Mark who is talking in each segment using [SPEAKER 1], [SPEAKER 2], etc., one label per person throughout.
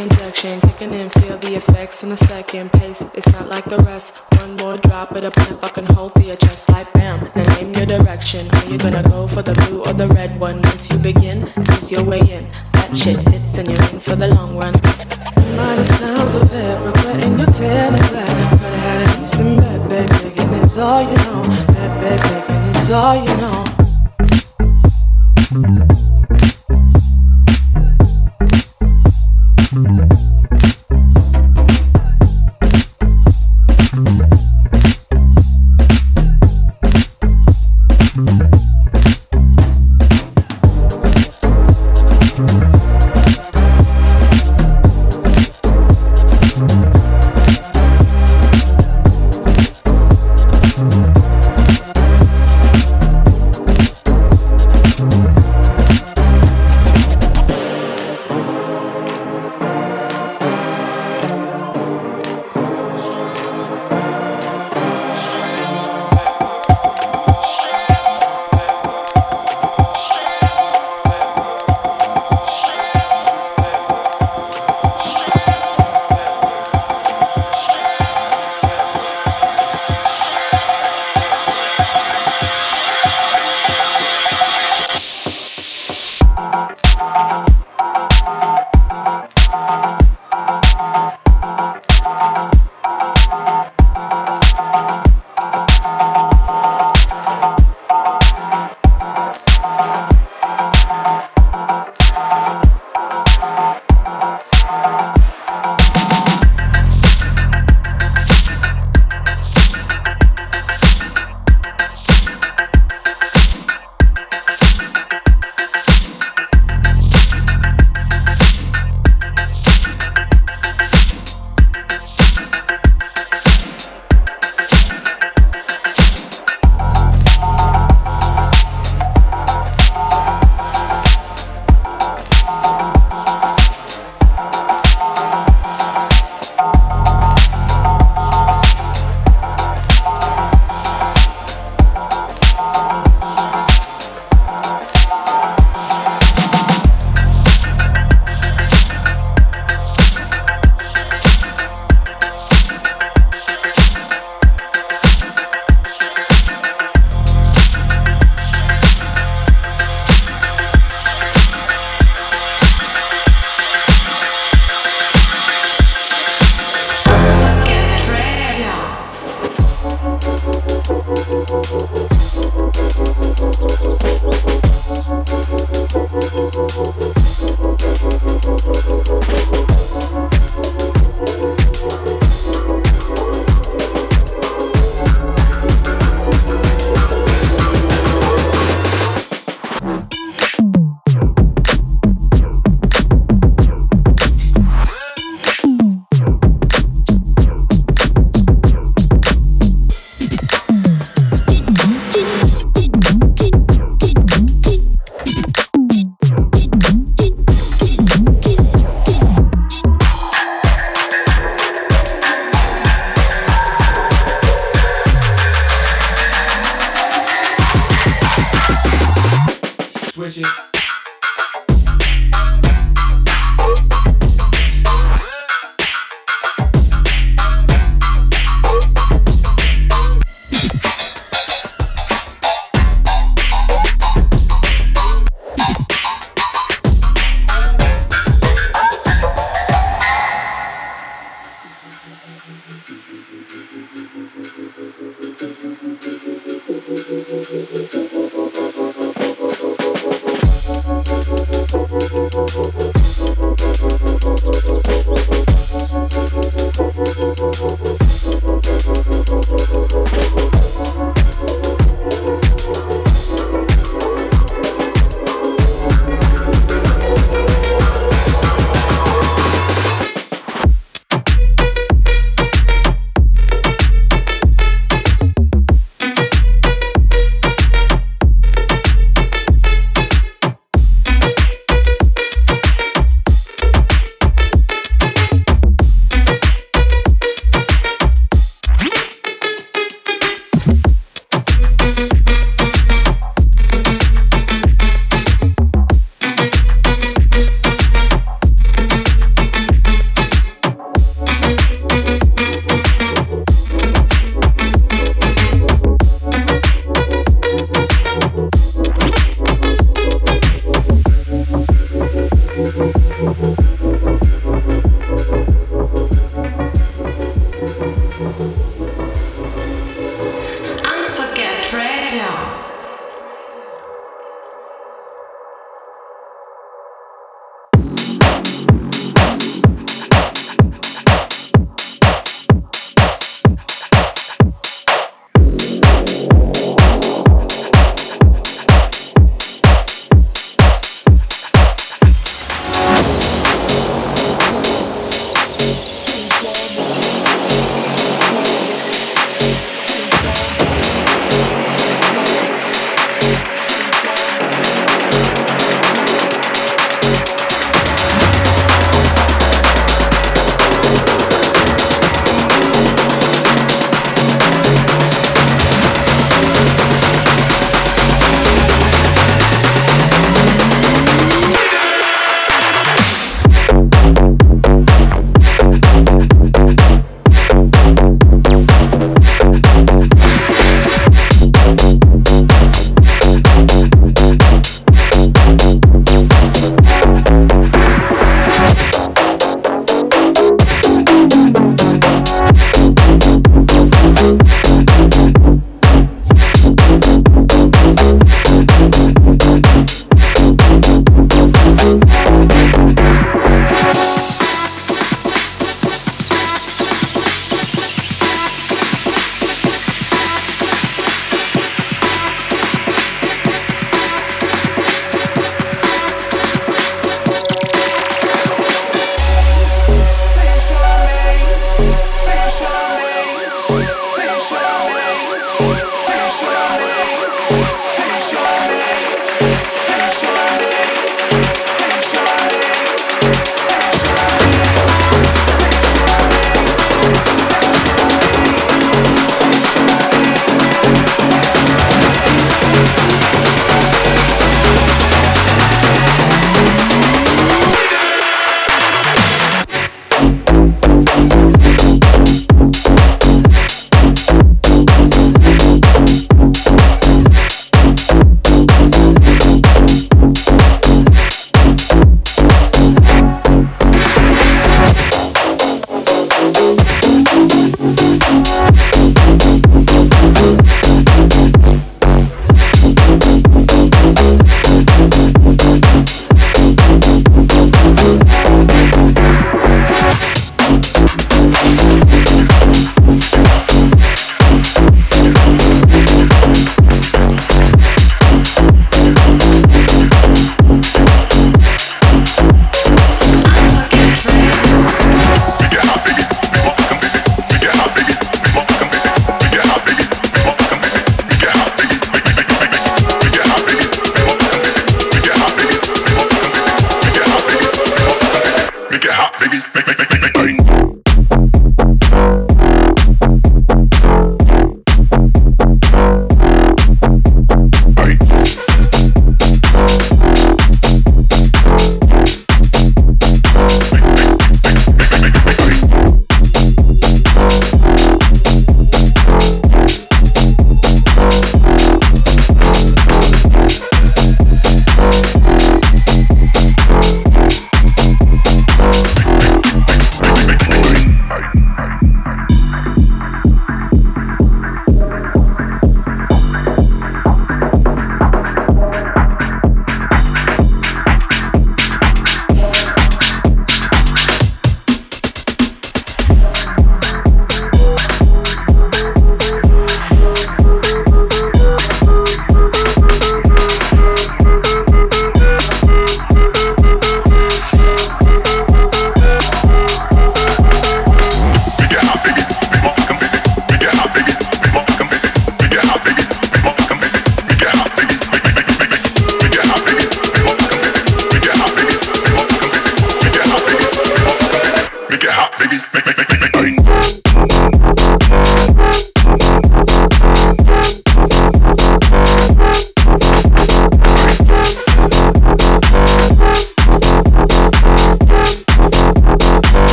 [SPEAKER 1] injection, kicking in, feel the effects in a second pace. It's not like the rest. One more drop of the plant, fuckin' hold to chest like bam. Now name your direction. Are you gonna go for the blue or the red one? Once you begin, ease your way in. That shit hits and you're in for the long run. Mighty sounds of it, regretting your clear neglect. But I had a decent bet, babe, making it's all you know. Bet, babe, making it's all you know.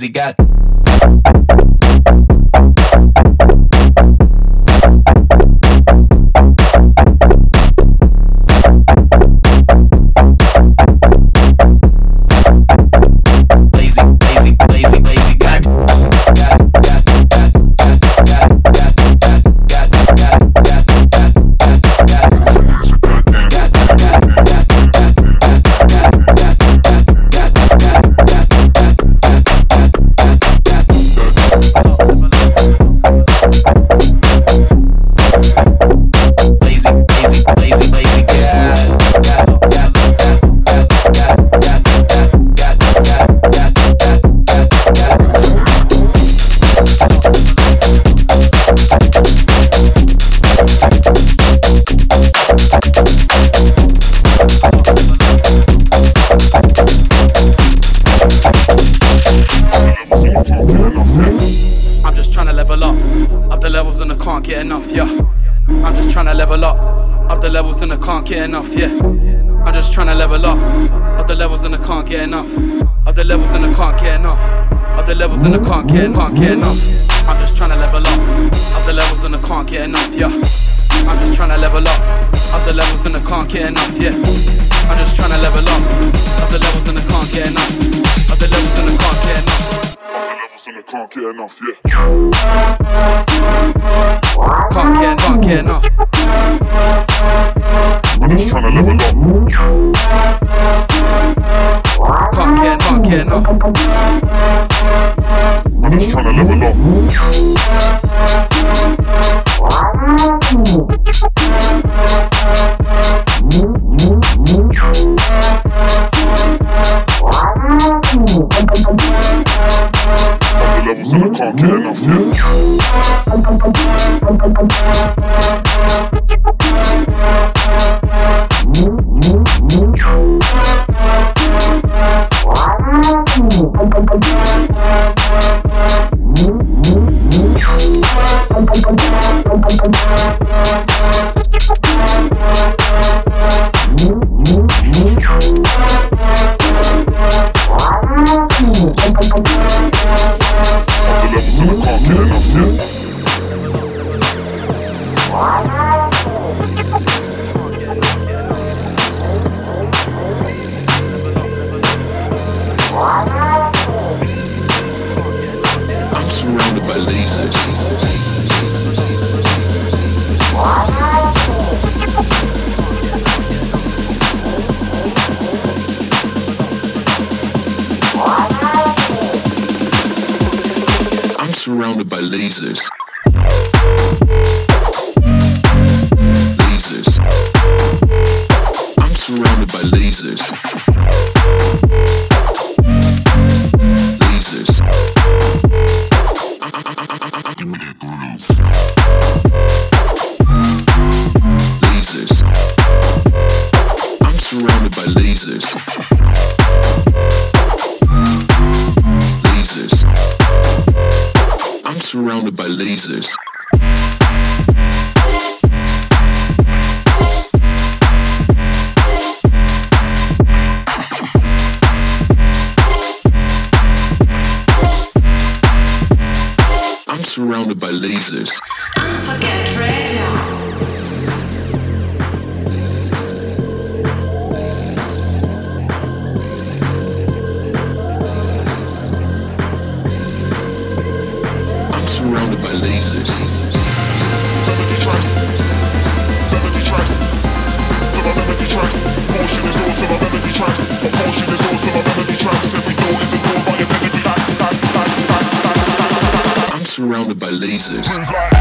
[SPEAKER 2] Crazy. Got
[SPEAKER 3] Up the levels and
[SPEAKER 4] can't
[SPEAKER 5] surrounded by lasers. by lasers.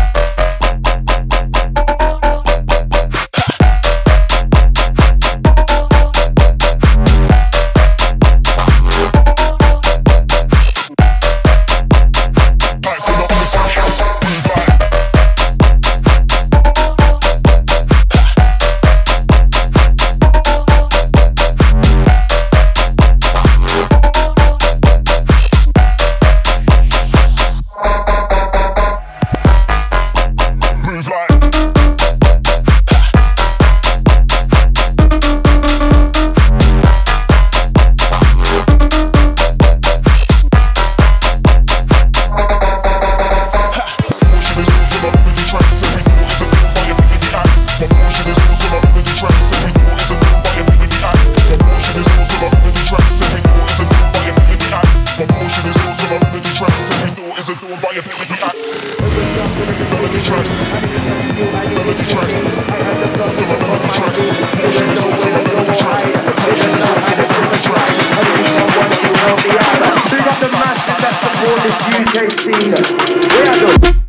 [SPEAKER 4] make you I.
[SPEAKER 6] Big up the masses that support this UK scene. We are the...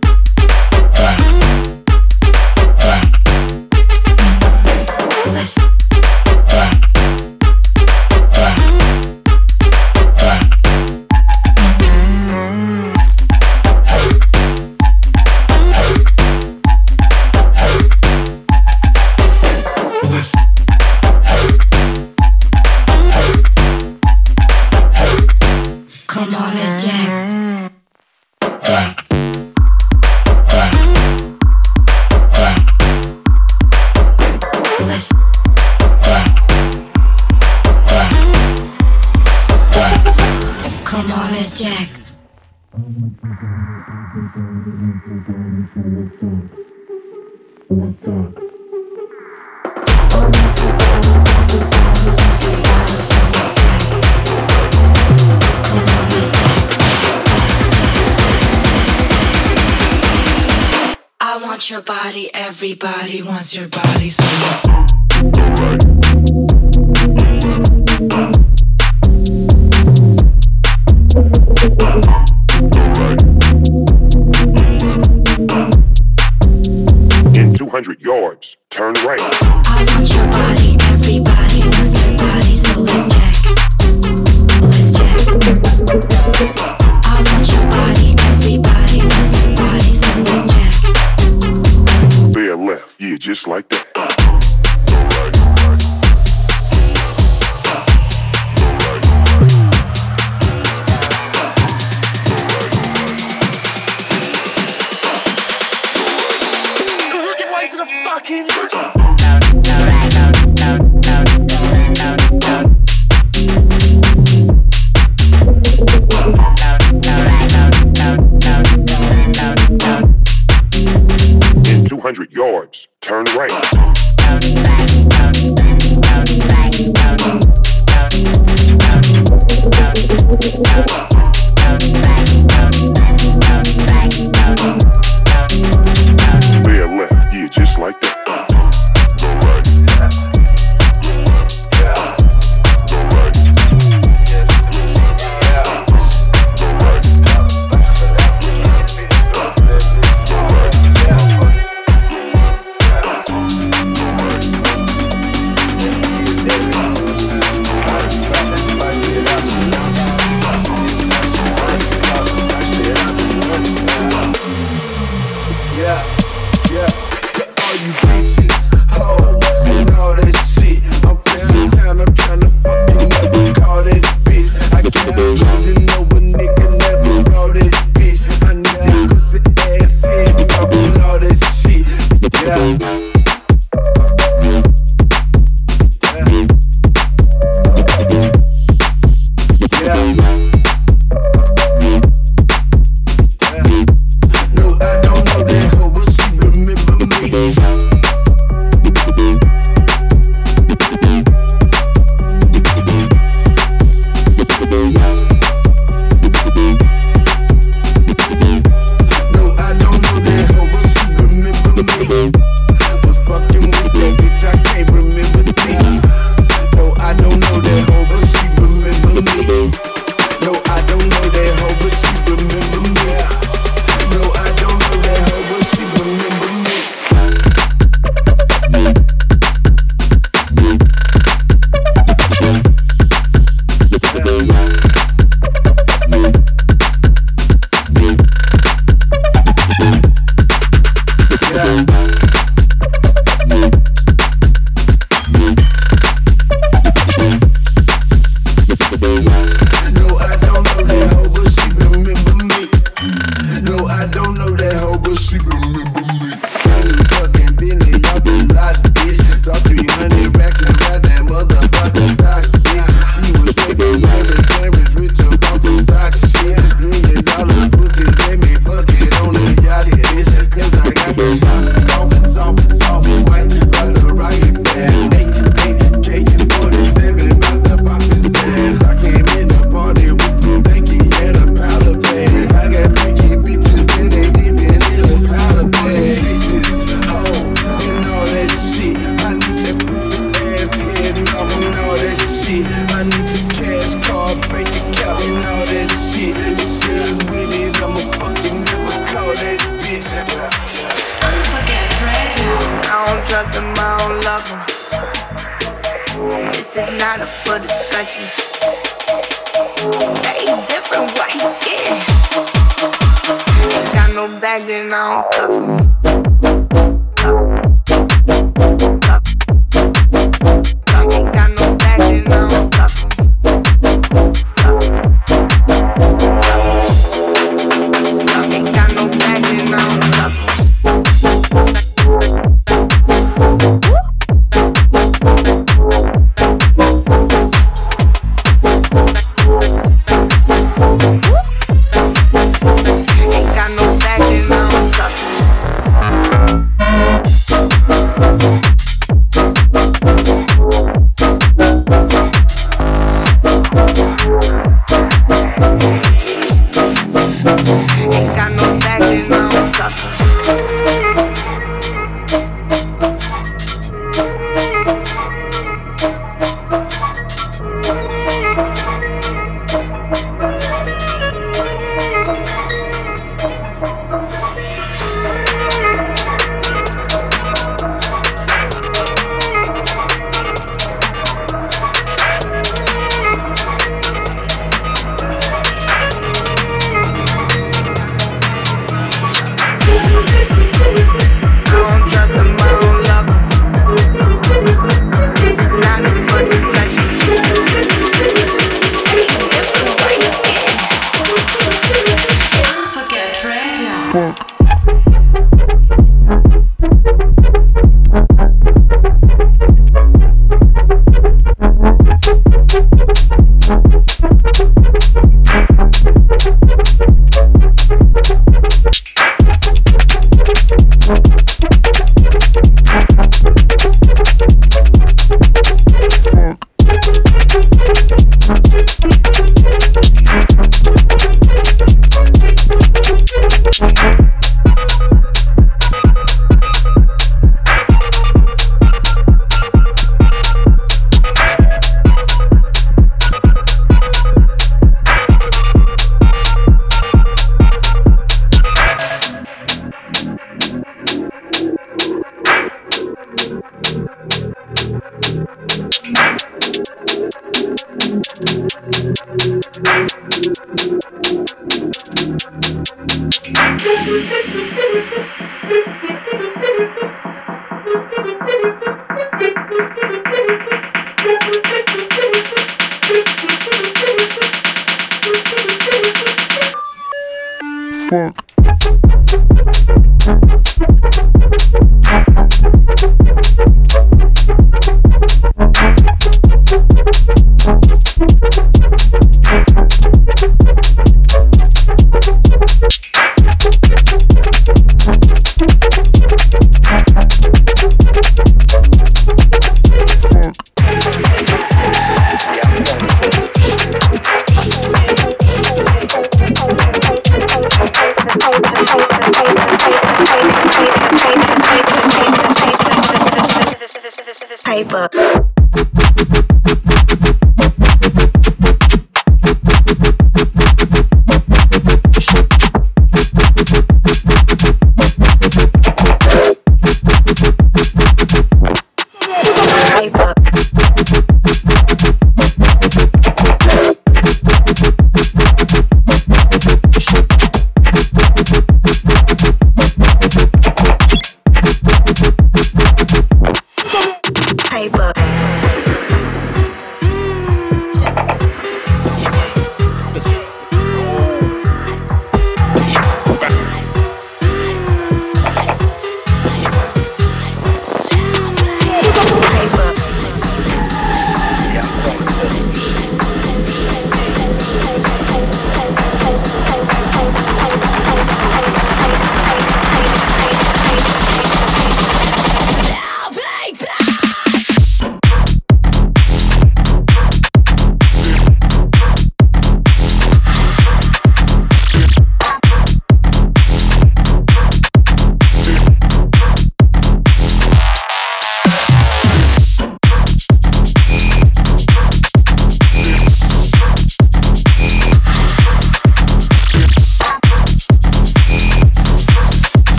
[SPEAKER 7] Like that. Turn right.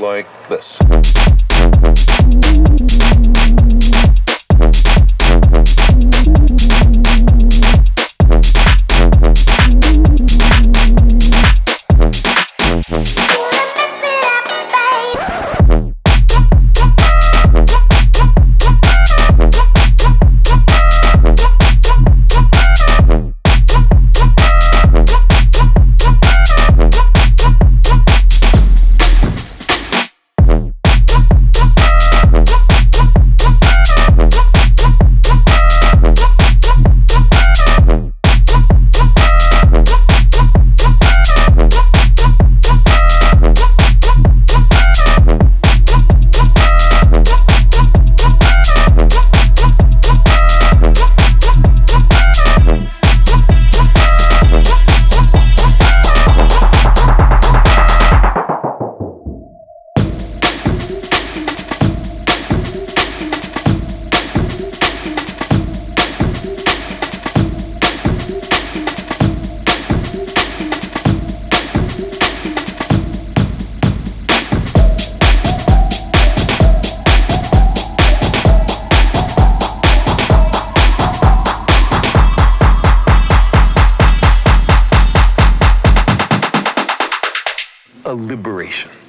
[SPEAKER 8] like this. a liberation.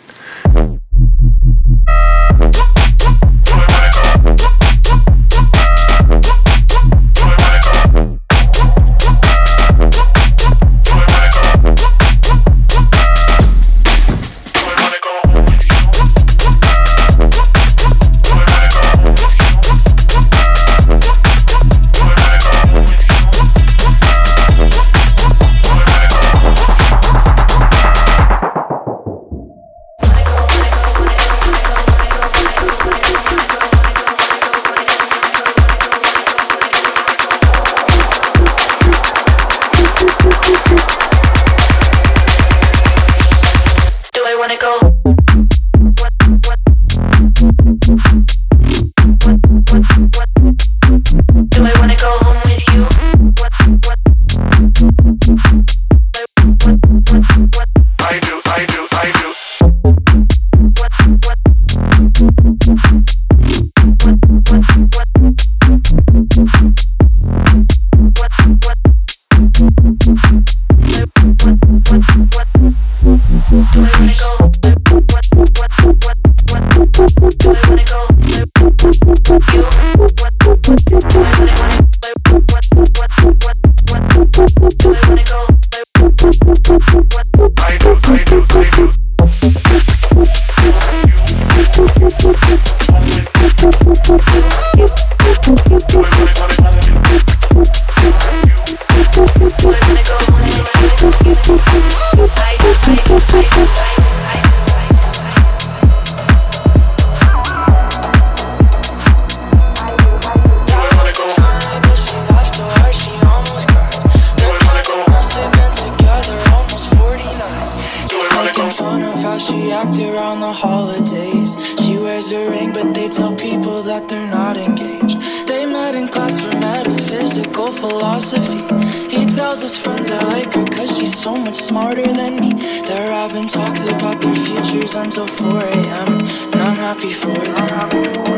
[SPEAKER 8] Wait, não wait,
[SPEAKER 9] pictures until 4 a.m. And I'm happy for them.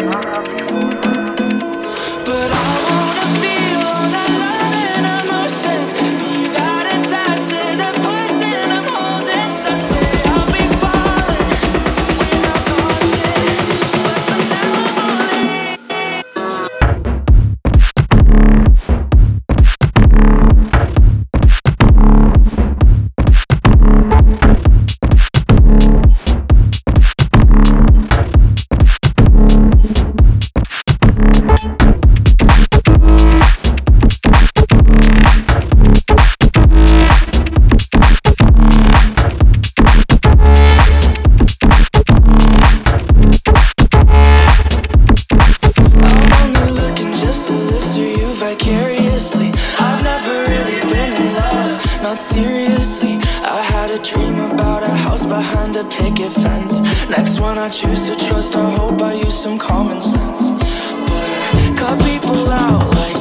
[SPEAKER 9] seriously. I had a dream about a house behind a picket fence. Next one I choose to trust, I hope I use some common sense. But I cut people out like.